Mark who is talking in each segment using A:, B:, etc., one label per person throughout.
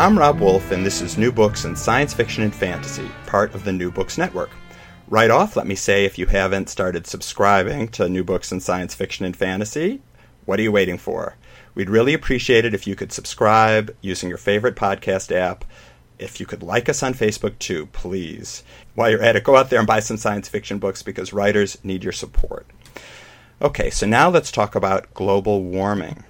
A: I'm Rob Wolf, and this is New Books in Science Fiction and Fantasy, part of the New Books Network. Right off, let me say if you haven't started subscribing to New Books in Science Fiction and Fantasy, what are you waiting for? We'd really appreciate it if you could subscribe using your favorite podcast app. If you could like us on Facebook too, please. While you're at it, go out there and buy some science fiction books because writers need your support. Okay, so now let's talk about global warming.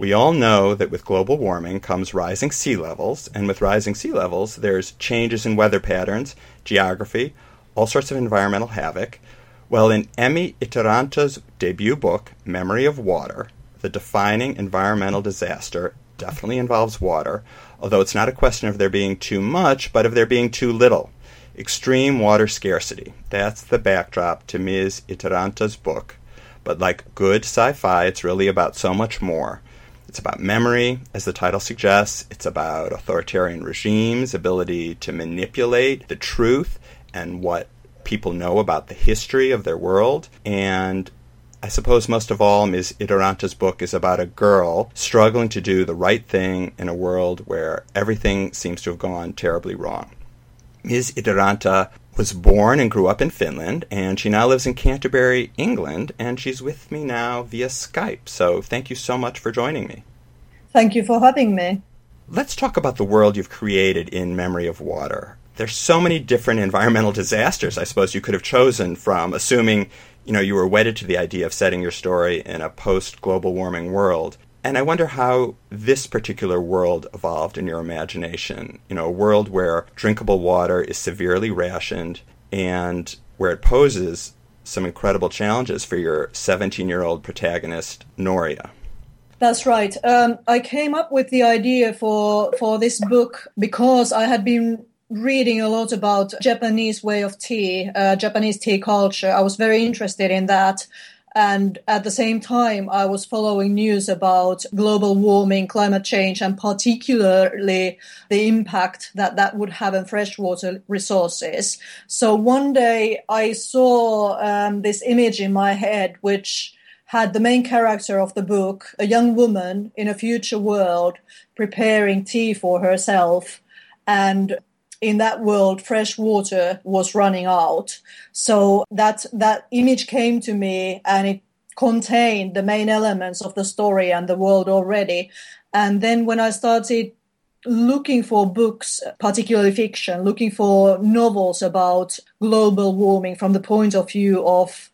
A: We all know that with global warming comes rising sea levels, and with rising sea levels, there's changes in weather patterns, geography, all sorts of environmental havoc. Well, in Emmi Itaranta's debut book, Memory of Water, the defining environmental disaster definitely involves water, although it's not a question of there being too much, but of there being too little. Extreme water scarcity. That's the backdrop to Ms. Itaranta's book. But like good sci fi, it's really about so much more. It's about memory, as the title suggests. It's about authoritarian regimes' ability to manipulate the truth and what people know about the history of their world. And I suppose most of all, Ms. Itaranta's book is about a girl struggling to do the right thing in a world where everything seems to have gone terribly wrong. Ms. Itaranta was born and grew up in Finland, and she now lives in Canterbury, England, and she's with me now via Skype. So thank you so much for joining me.
B: Thank you for having me.
A: Let's talk about the world you've created in Memory of Water. There's so many different environmental disasters I suppose you could have chosen from, assuming you know you were wedded to the idea of setting your story in a post global warming world. And I wonder how this particular world evolved in your imagination. You know, a world where drinkable water is severely rationed and where it poses some incredible challenges for your 17 year old protagonist, Noria.
B: That's right. Um, I came up with the idea for for this book because I had been reading a lot about Japanese way of tea, uh, Japanese tea culture. I was very interested in that. And at the same time, I was following news about global warming, climate change, and particularly the impact that that would have on freshwater resources. So one day I saw um, this image in my head, which had the main character of the book, a young woman in a future world preparing tea for herself. And in that world, fresh water was running out. So that, that image came to me and it contained the main elements of the story and the world already. And then when I started looking for books, particularly fiction, looking for novels about global warming from the point of view of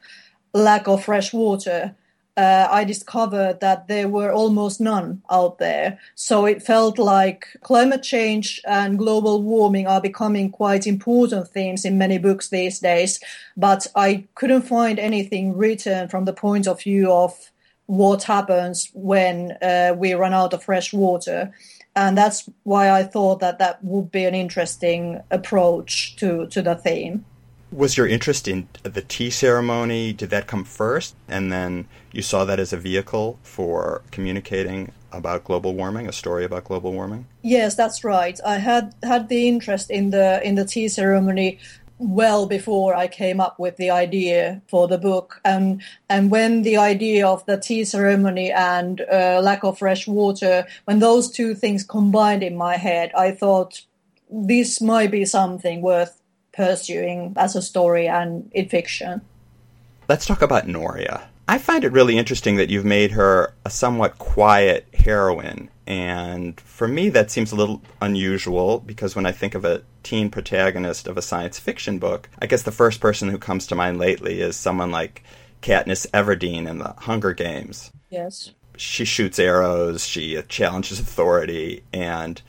B: lack of fresh water, uh, I discovered that there were almost none out there. So it felt like climate change and global warming are becoming quite important themes in many books these days. But I couldn't find anything written from the point of view of what happens when uh, we run out of fresh water. And that's why I thought that that would be an interesting approach to, to the theme
A: was your interest in the tea ceremony did that come first and then you saw that as a vehicle for communicating about global warming a story about global warming
B: yes that's right i had had the interest in the in the tea ceremony well before i came up with the idea for the book and and when the idea of the tea ceremony and uh, lack of fresh water when those two things combined in my head i thought this might be something worth pursuing as a story and in fiction.
A: Let's talk about Noria. I find it really interesting that you've made her a somewhat quiet heroine. And for me, that seems a little unusual because when I think of a teen protagonist of a science fiction book, I guess the first person who comes to mind lately is someone like Katniss Everdeen in the Hunger Games.
B: Yes.
A: She shoots arrows, she challenges authority, and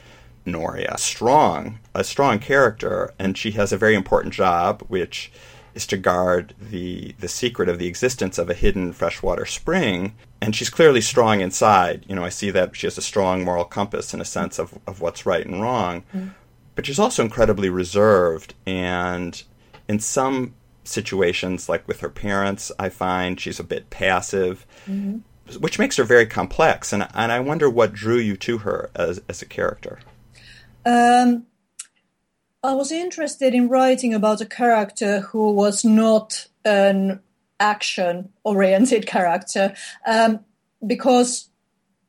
A: Noria strong, a strong character, and she has a very important job, which is to guard the the secret of the existence of a hidden freshwater spring. and she's clearly strong inside. You know, I see that she has a strong moral compass in a sense of, of what's right and wrong. Mm. But she's also incredibly reserved. And in some situations, like with her parents, I find she's a bit passive, mm-hmm. which makes her very complex. And, and I wonder what drew you to her as, as a character.
B: Um, I was interested in writing about a character who was not an action oriented character um, because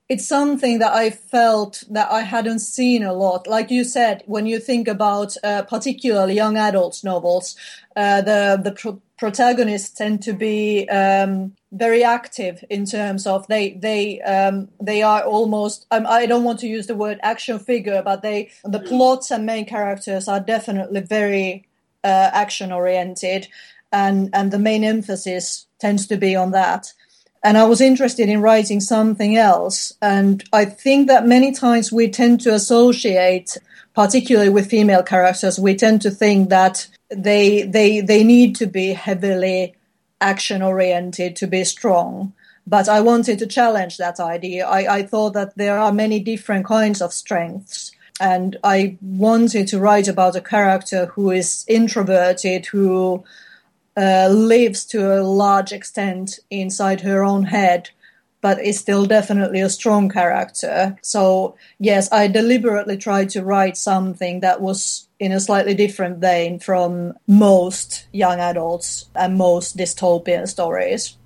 B: it's something that I felt that I hadn't seen a lot. Like you said, when you think about uh, particularly young adults novels, uh, the the pro- protagonists tend to be um, very active in terms of they they um, they are almost um, I don't want to use the word action figure, but they the plots and main characters are definitely very uh, action oriented, and and the main emphasis tends to be on that and I was interested in writing something else. And I think that many times we tend to associate, particularly with female characters, we tend to think that they they they need to be heavily action oriented to be strong. But I wanted to challenge that idea. I, I thought that there are many different kinds of strengths. And I wanted to write about a character who is introverted, who uh, lives to a large extent inside her own head, but is still definitely a strong character. So, yes, I deliberately tried to write something that was in a slightly different vein from most young adults and most dystopian stories.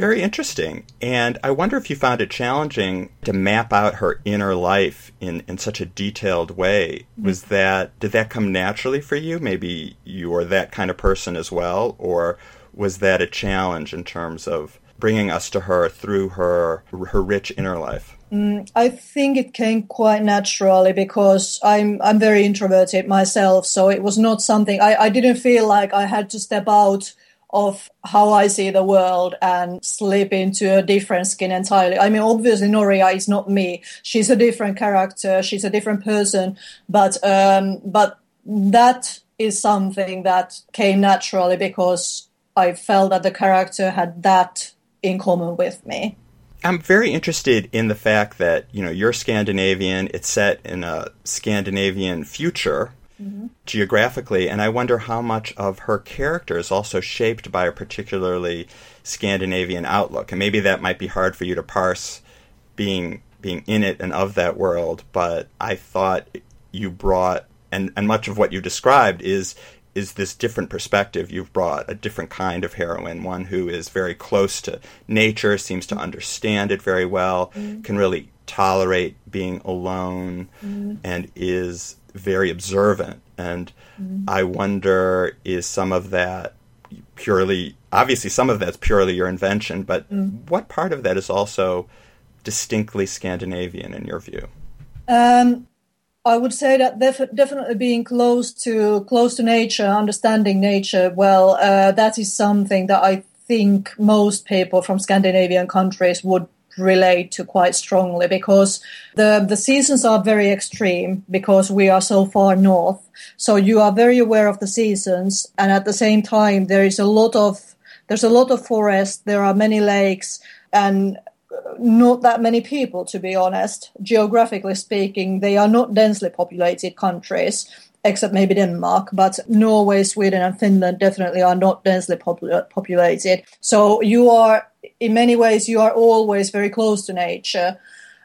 A: Very interesting. And I wonder if you found it challenging to map out her inner life in, in such a detailed way. Mm-hmm. Was that did that come naturally for you? Maybe you are that kind of person as well, or was that a challenge in terms of bringing us to her through her her rich inner life?
B: Mm, I think it came quite naturally because I'm I'm very introverted myself, so it was not something I, I didn't feel like I had to step out of how I see the world and slip into a different skin entirely. I mean, obviously, Noria is not me. She's a different character. She's a different person. But um, but that is something that came naturally because I felt that the character had that in common with me.
A: I'm very interested in the fact that you know you're Scandinavian. It's set in a Scandinavian future, mm-hmm. geographically, and I wonder how much of her character is also shaped by a particularly Scandinavian outlook. And maybe that might be hard for you to parse, being being in it and of that world. But I thought you brought, and and much of what you described is is this different perspective you've brought, a different kind of heroine, one who is very close to nature, seems to understand it very well, mm-hmm. can really tolerate being alone, mm-hmm. and is very observant. And mm-hmm. I wonder is some of that purely, obviously, some of that's purely your invention, but mm. what part of that is also distinctly Scandinavian in your view?
B: Um, I would say that def- definitely being close to close to nature, understanding nature well, uh, that is something that I think most people from Scandinavian countries would relate to quite strongly because the the seasons are very extreme because we are so far north. So you are very aware of the seasons, and at the same time there is a lot of there's a lot of forest. There are many lakes and not that many people, to be honest. Geographically speaking, they are not densely populated countries except maybe Denmark, but Norway, Sweden, and Finland definitely are not densely popul- populated. So you are, in many ways, you are always very close to nature.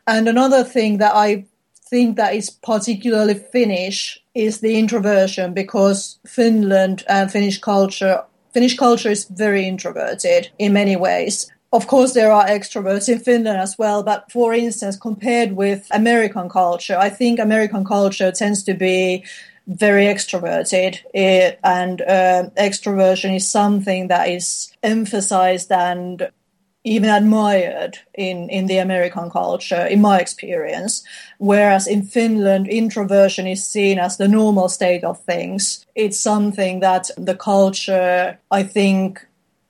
B: And another thing that I think that is particularly Finnish is the introversion, because Finland and Finnish culture, Finnish culture is very introverted in many ways. Of course, there are extroverts in Finland as well, but for instance, compared with American culture, I think American culture tends to be very extroverted, it, and uh, extroversion is something that is emphasized and even admired in, in the American culture, in my experience. Whereas in Finland, introversion is seen as the normal state of things. It's something that the culture, I think,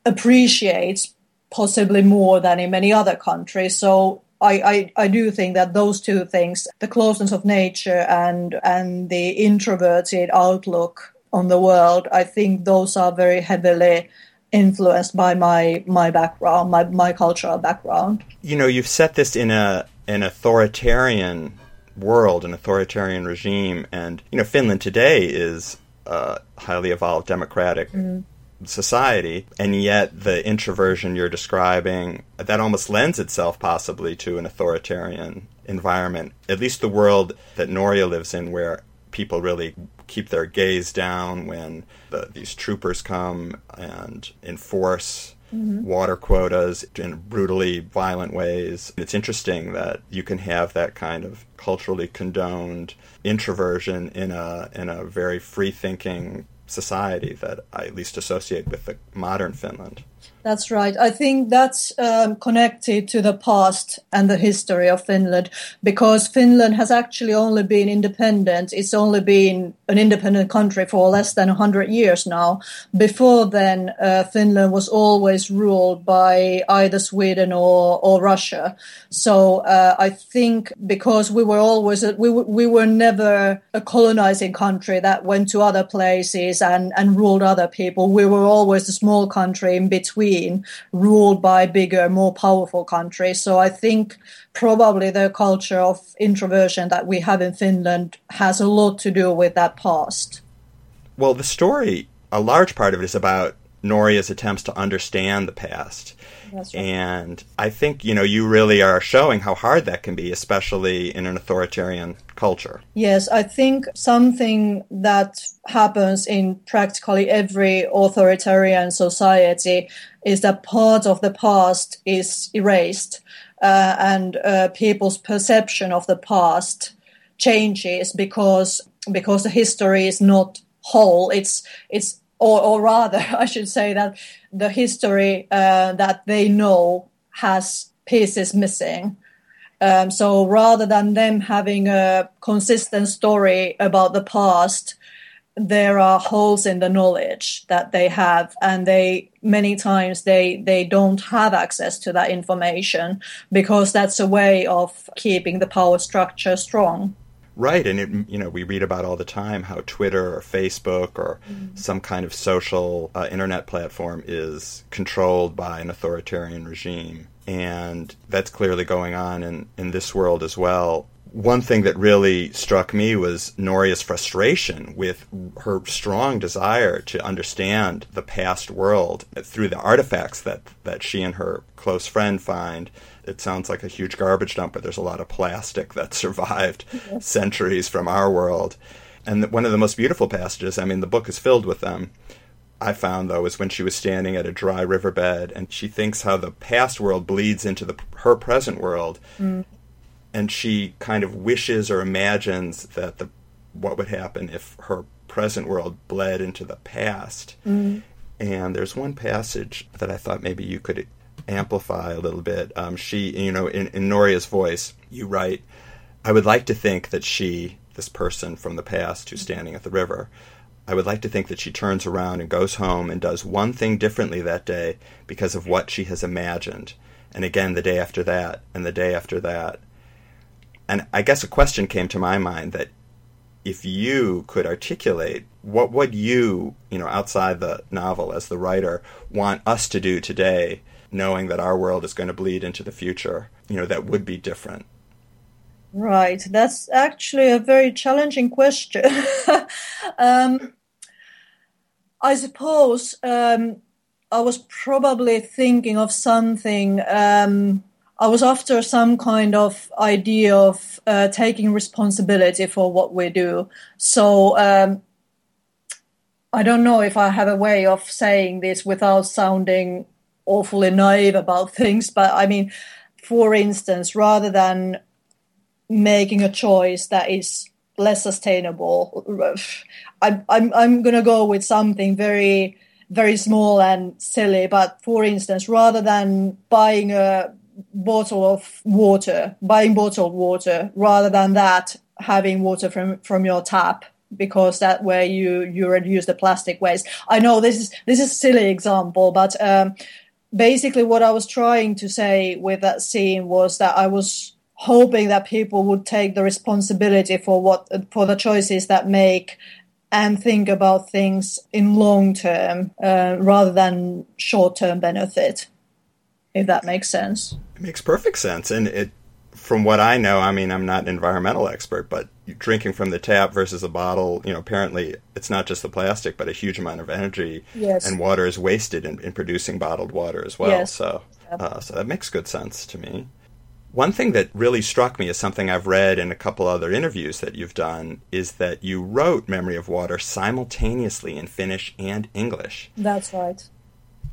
B: appreciates possibly more than in many other countries. So I, I, I do think that those two things, the closeness of nature and and the introverted outlook on the world, I think those are very heavily influenced by my my background, my my cultural background.
A: You know, you've set this in a an authoritarian world, an authoritarian regime, and you know, Finland today is a highly evolved democratic mm. Society, and yet the introversion you're describing that almost lends itself possibly to an authoritarian environment. At least the world that Noria lives in, where people really keep their gaze down when the, these troopers come and enforce mm-hmm. water quotas in brutally violent ways. It's interesting that you can have that kind of culturally condoned introversion in a in a very free thinking society that I at least associate with the modern Finland.
B: That's right. I think that's um, connected to the past and the history of Finland because Finland has actually only been independent. It's only been an independent country for less than 100 years now. Before then, uh, Finland was always ruled by either Sweden or, or Russia. So uh, I think because we were always, a, we, we were never a colonizing country that went to other places and, and ruled other people. We were always a small country in between been ruled by bigger, more powerful countries. So I think probably the culture of introversion that we have in Finland has a lot to do with that past.
A: Well, the story, a large part of it is about Noria's attempts to understand the past. And I think, you know, you really are showing how hard that can be, especially in an authoritarian culture.
B: Yes, I think something that happens in practically every authoritarian society is that part of the past is erased uh, and uh, people's perception of the past changes because because the history is not whole it's it's or, or rather i should say that the history uh, that they know has pieces missing. Um, so rather than them having a consistent story about the past there are holes in the knowledge that they have and they many times they they don't have access to that information because that's a way of keeping the power structure strong
A: right and it you know we read about all the time how twitter or facebook or mm-hmm. some kind of social uh, internet platform is controlled by an authoritarian regime and that's clearly going on in, in this world as well one thing that really struck me was Noria's frustration with her strong desire to understand the past world through the artifacts that, that she and her close friend find. It sounds like a huge garbage dump, but there's a lot of plastic that survived centuries from our world. And one of the most beautiful passages, I mean, the book is filled with them. I found though is when she was standing at a dry riverbed and she thinks how the past world bleeds into the her present world mm and she kind of wishes or imagines that the what would happen if her present world bled into the past. Mm. And there's one passage that I thought maybe you could amplify a little bit. Um, she, you know, in, in Noria's voice, you write, I would like to think that she, this person from the past who's standing at the river, I would like to think that she turns around and goes home and does one thing differently that day because of what she has imagined. And again, the day after that, and the day after that. And I guess a question came to my mind that if you could articulate what would you, you know, outside the novel as the writer, want us to do today, knowing that our world is going to bleed into the future, you know, that would be different?
B: Right. That's actually a very challenging question. um, I suppose um, I was probably thinking of something. Um, I was after some kind of idea of uh, taking responsibility for what we do. So um, I don't know if I have a way of saying this without sounding awfully naive about things, but I mean, for instance, rather than making a choice that is less sustainable, I'm I'm I'm gonna go with something very very small and silly. But for instance, rather than buying a bottle of water, buying bottled water, rather than that having water from from your tap because that way you you reduce the plastic waste. I know this is this is a silly example, but um, basically what I was trying to say with that scene was that I was hoping that people would take the responsibility for what for the choices that make and think about things in long term uh, rather than short term benefit, if that makes sense.
A: It makes perfect sense. And it, from what I know, I mean, I'm not an environmental expert, but drinking from the tap versus a bottle, you know, apparently it's not just the plastic, but a huge amount of energy
B: yes.
A: and water is wasted in, in producing bottled water as well.
B: Yes.
A: So, uh, so that makes good sense to me. One thing that really struck me is something I've read in a couple other interviews that you've done is that you wrote Memory of Water simultaneously in Finnish and English.
B: That's right.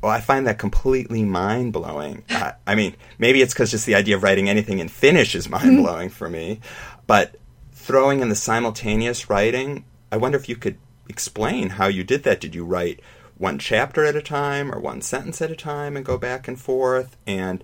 A: Well, I find that completely mind blowing. I, uh, I, mean, maybe it's because just the idea of writing anything in Finnish is hmm. mind blowing for me. But throwing in the simultaneous writing, I wonder if you could explain how you did that. Did you write one chapter at a time or one sentence at a time and go back and forth? And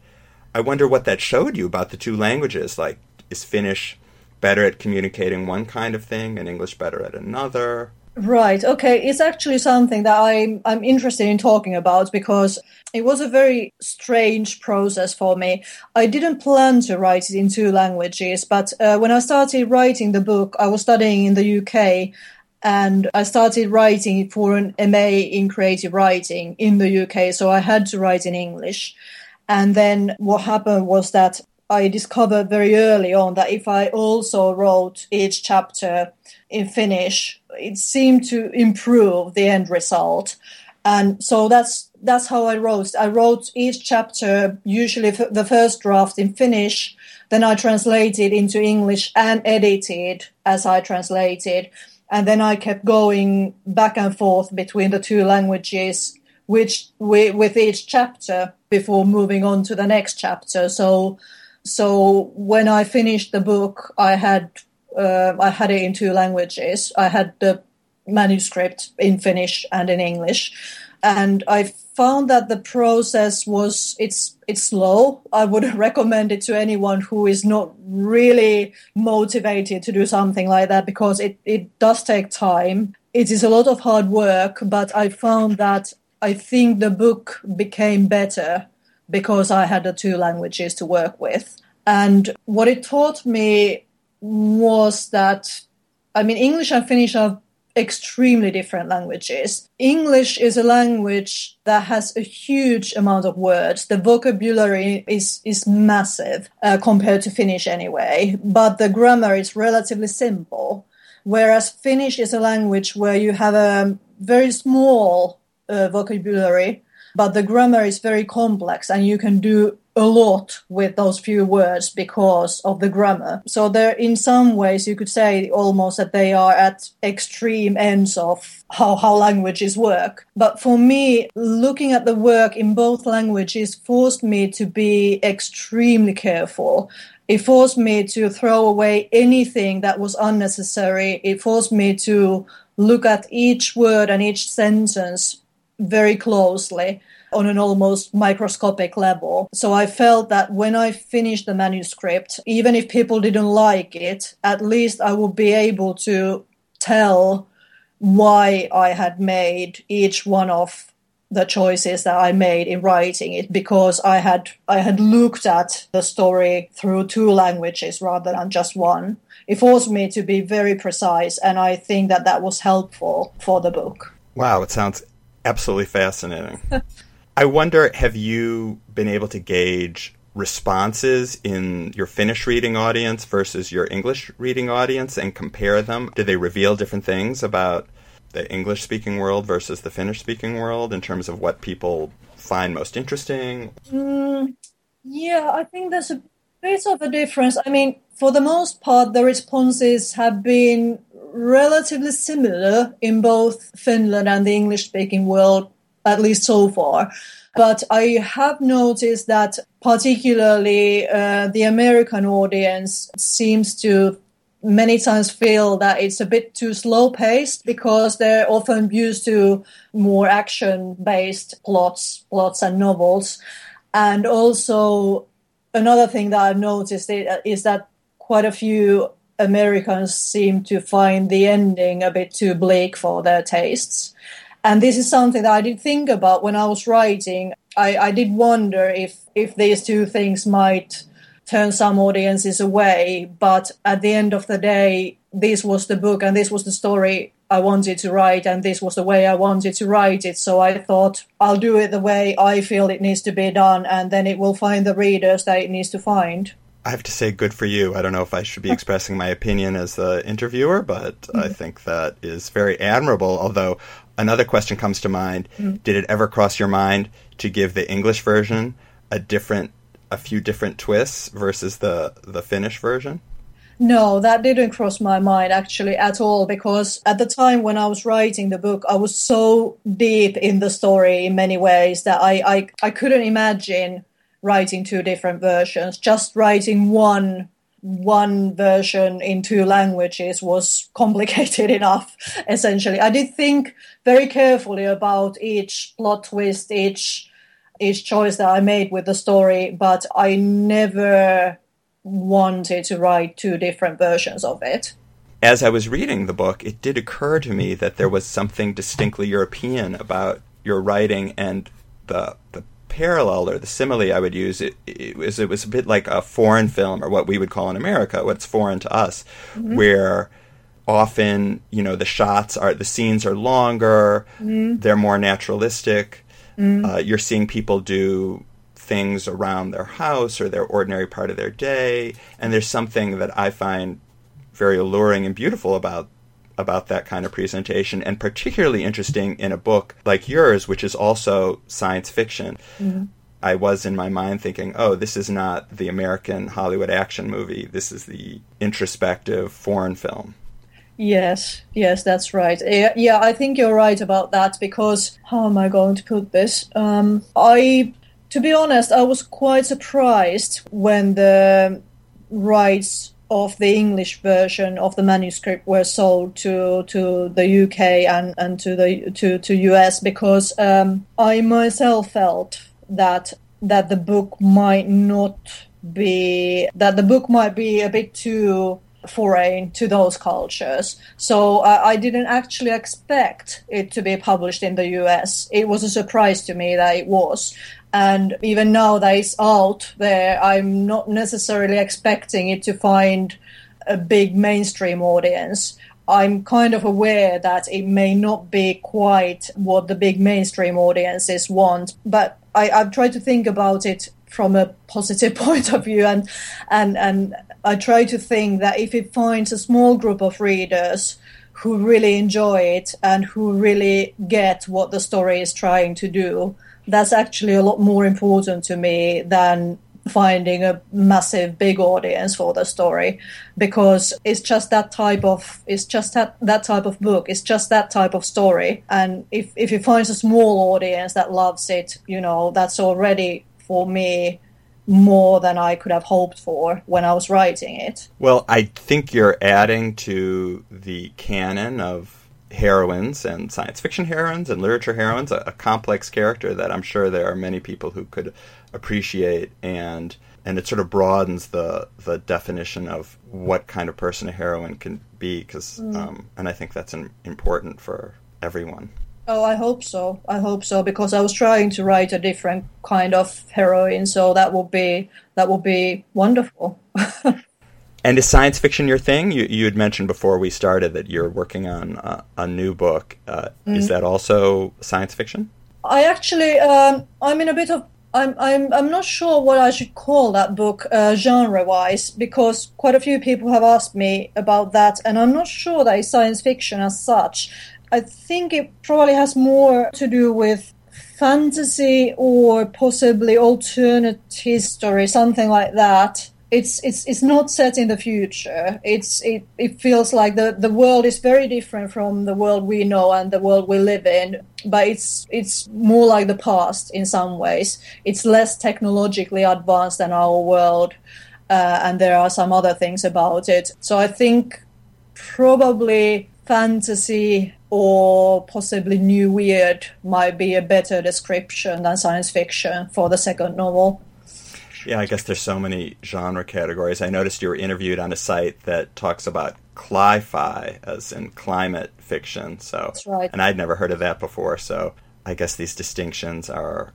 A: I wonder what that showed you about the two languages. Like, is Finnish better at communicating one kind of thing and English better at another?
B: Right. Okay. It's actually something that I'm I'm interested in talking about because it was a very strange process for me. I didn't plan to write it in two languages, but uh, when I started writing the book, I was studying in the UK, and I started writing for an MA in creative writing in the UK. So I had to write in English. And then what happened was that I discovered very early on that if I also wrote each chapter in Finnish, it seemed to improve the end result. And so that's that's how I wrote. I wrote each chapter, usually the first draft in Finnish, then I translated into English and edited as I translated. And then I kept going back and forth between the two languages, which with each chapter before moving on to the next chapter. So, so when I finished the book, I had uh, I had it in two languages. I had the manuscript in Finnish and in English, and I found that the process was it's it's slow. I would recommend it to anyone who is not really motivated to do something like that because it, it does take time. It is a lot of hard work, but I found that I think the book became better because I had the two languages to work with. And what it taught me was that, I mean, English and Finnish are extremely different languages. English is a language that has a huge amount of words. The vocabulary is, is massive uh, compared to Finnish anyway, but the grammar is relatively simple. Whereas Finnish is a language where you have a very small uh, vocabulary, but the grammar is very complex and you can do a lot with those few words because of the grammar. So there, in some ways, you could say almost that they are at extreme ends of how, how languages work. But for me, looking at the work in both languages forced me to be extremely careful. It forced me to throw away anything that was unnecessary. It forced me to look at each word and each sentence very closely on an almost microscopic level. So I felt that when I finished the manuscript, even if people didn't like it, at least I would be able to tell why I had made each one of the choices that I made in writing it because I had I had looked at the story through two languages rather than just one. It forced me to be very precise, and I think that that was helpful for the book.
A: Wow, it sounds absolutely fascinating. I wonder, have you been able to gauge responses in your Finnish reading audience versus your English reading audience and compare them? Do they reveal different things about the English speaking world versus the Finnish speaking world in terms of what people find most interesting?
B: Mm, yeah, I think there's a bit of a difference. I mean, for the most part, the responses have been relatively similar in both Finland and the English speaking world at least so far. But I have noticed that particularly uh, the American audience seems to many times feel that it's a bit too slow paced because they're often used to more action based plots, plots and novels. And also another thing that I've noticed is that quite a few Americans seem to find the ending a bit too bleak for their tastes. And this is something that I did think about when I was writing. I, I did wonder if, if these two things might turn some audiences away. But at the end of the day, this was the book and this was the story I wanted to write, and this was the way I wanted to write it. So I thought I'll do it the way I feel it needs to be done, and then it will find the readers that it needs to find.
A: I have to say, good for you. I don't know if I should be expressing my opinion as the interviewer, but mm-hmm. I think that is very admirable. Although another question comes to mind: mm-hmm. Did it ever cross your mind to give the English version a different, a few different twists versus the the Finnish version?
B: No, that didn't cross my mind actually at all because at the time when I was writing the book, I was so deep in the story in many ways that I, I, I couldn't imagine writing two different versions. Just writing one one version in two languages was complicated enough essentially. I did think very carefully about each plot twist each each choice that i made with the story but i never wanted to write two different versions of it.
A: As i was reading the book it did occur to me that there was something distinctly european about your writing and the the parallel or the simile I would use it, it, was it was a bit like a foreign film or what we would call in America what's foreign to us, mm-hmm. where often you know the shots are the scenes are longer, mm-hmm. they're more naturalistic. Mm-hmm. Uh, you're seeing people do things around their house or their ordinary part of their day, and there's something that I find very alluring and beautiful about about that kind of presentation, and particularly interesting in a book like yours, which is also science fiction. Mm-hmm. I was in my mind thinking, oh, this is not the American Hollywood action movie. This is the introspective foreign film.
B: Yes, yes, that's right. Yeah, I think you're right about that because how am I going to put this? Um, I, to be honest, I was quite surprised when the rights of the English version of the manuscript were sold to to the UK and, and to the to, to US because um, I myself felt that that the book might not be that the book might be a bit too foreign to those cultures. So uh, I didn't actually expect it to be published in the US. It was a surprise to me that it was. And even now that it's out there, I'm not necessarily expecting it to find a big mainstream audience. I'm kind of aware that it may not be quite what the big mainstream audiences want, but I, I've tried to think about it from a positive point of view and and and I try to think that if it finds a small group of readers who really enjoy it and who really get what the story is trying to do, that's actually a lot more important to me than finding a massive big audience for the story because it's just that type of it's just that, that type of book it's just that type of story and if if it finds a small audience that loves it you know that's already for me more than I could have hoped for when I was writing it.
A: Well, I think you're adding to the canon of heroines and science fiction heroines and literature heroines, a, a, complex character that I'm sure there are many people who could appreciate and and it sort of broadens the the definition of what kind of person a heroine can be because mm. um, and I think that's an, important for everyone.
B: Oh, I hope so. I hope so because I was trying to write a different kind of heroine, so that would be that would be wonderful.
A: And is science fiction your thing? You, you had mentioned before we started that you're working on a, a new book. Uh, mm. Is that also science fiction?
B: I actually, um, I'm in a bit of, I'm, I'm, I'm not sure what I should call that book uh, genre-wise because quite a few people have asked me about that, and I'm not sure that it's science fiction as such. I think it probably has more to do with fantasy or possibly alternate history, something like that it's it's it's not set in the future. It's it, it feels like the, the world is very different from the world we know and the world we live in, but it's it's more like the past in some ways. It's less technologically advanced than our world, uh, and there are some other things about it. So I think probably fantasy or possibly new weird might be a better description than science fiction for the second novel.
A: Yeah, I guess there's so many genre categories. I noticed you were interviewed on a site that talks about cli-fi as in climate fiction. So,
B: That's right.
A: and I'd never heard of that before. So, I guess these distinctions are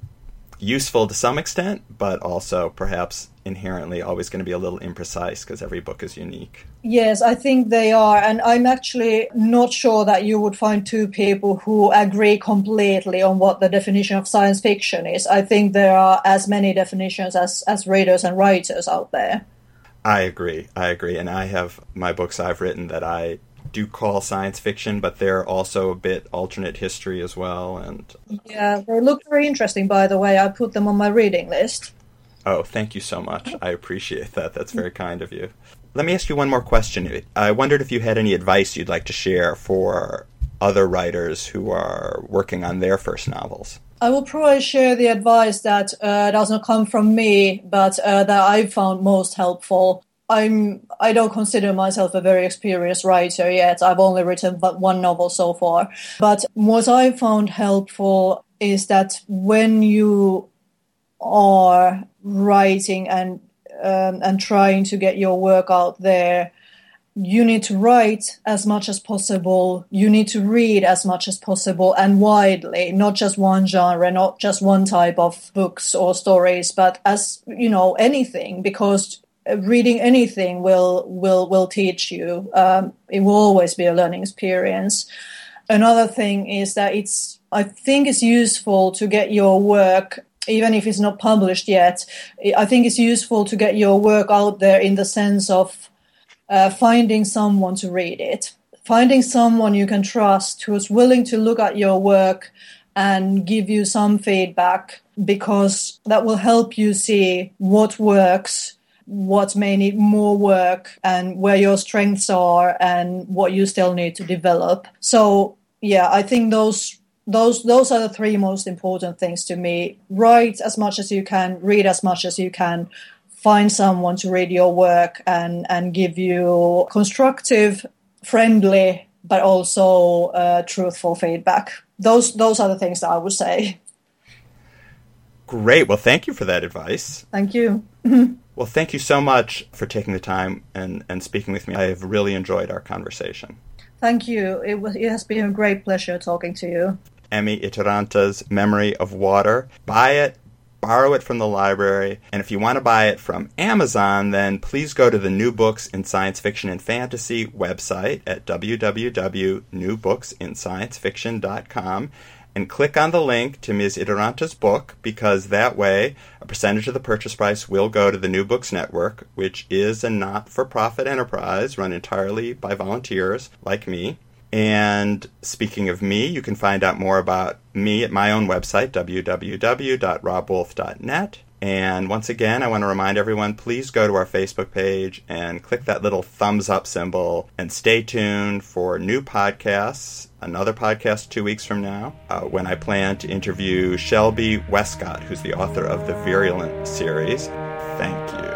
A: useful to some extent, but also perhaps inherently always going to be a little imprecise because every book is unique.
B: Yes, I think they are. And I'm actually not sure that you would find two people who agree completely on what the definition of science fiction is. I think there are as many definitions as, as readers and writers out there.
A: I agree. I agree. And I have my books I've written that I do call science fiction, but they're also a bit alternate history as well. And
B: yeah, they look very interesting. By the way, I put them on my reading list.
A: Oh, thank you so much. I appreciate that. That's very kind of you. Let me ask you one more question. I wondered if you had any advice you'd like to share for other writers who are working on their first novels.
B: I will probably share the advice that uh, does not come from me, but uh, that I found most helpful. I'm I don't consider myself a very experienced writer yet. I've only written but one novel so far. But what I found helpful is that when you are writing and um, and trying to get your work out there, you need to write as much as possible. You need to read as much as possible and widely, not just one genre, not just one type of books or stories, but as you know anything, because reading anything will will will teach you. Um, it will always be a learning experience. Another thing is that it's I think it's useful to get your work even if it's not published yet, I think it's useful to get your work out there in the sense of uh, finding someone to read it, finding someone you can trust who's willing to look at your work and give you some feedback because that will help you see what works what may need more work and where your strengths are and what you still need to develop. So yeah, I think those those those are the three most important things to me. Write as much as you can, read as much as you can, find someone to read your work and and give you constructive, friendly, but also uh, truthful feedback. Those those are the things that I would say.
A: Great. Well, thank you for that advice.
B: Thank you.
A: Well, thank you so much for taking the time and, and speaking with me. I have really enjoyed our conversation.
B: Thank you. It, was, it has been a great pleasure talking to you.
A: Emmi Itaranta's Memory of Water. Buy it, borrow it from the library, and if you want to buy it from Amazon, then please go to the New Books in Science Fiction and Fantasy website at www.newbooksinsciencefiction.com and click on the link to Ms. Itiranta's book because that way a percentage of the purchase price will go to the New Books Network, which is a not for profit enterprise run entirely by volunteers like me. And speaking of me, you can find out more about me at my own website, www.robwolf.net. And once again, I want to remind everyone please go to our Facebook page and click that little thumbs up symbol and stay tuned for new podcasts. Another podcast two weeks from now uh, when I plan to interview Shelbi Wescott, who's the author of the Virulent series. Thank you.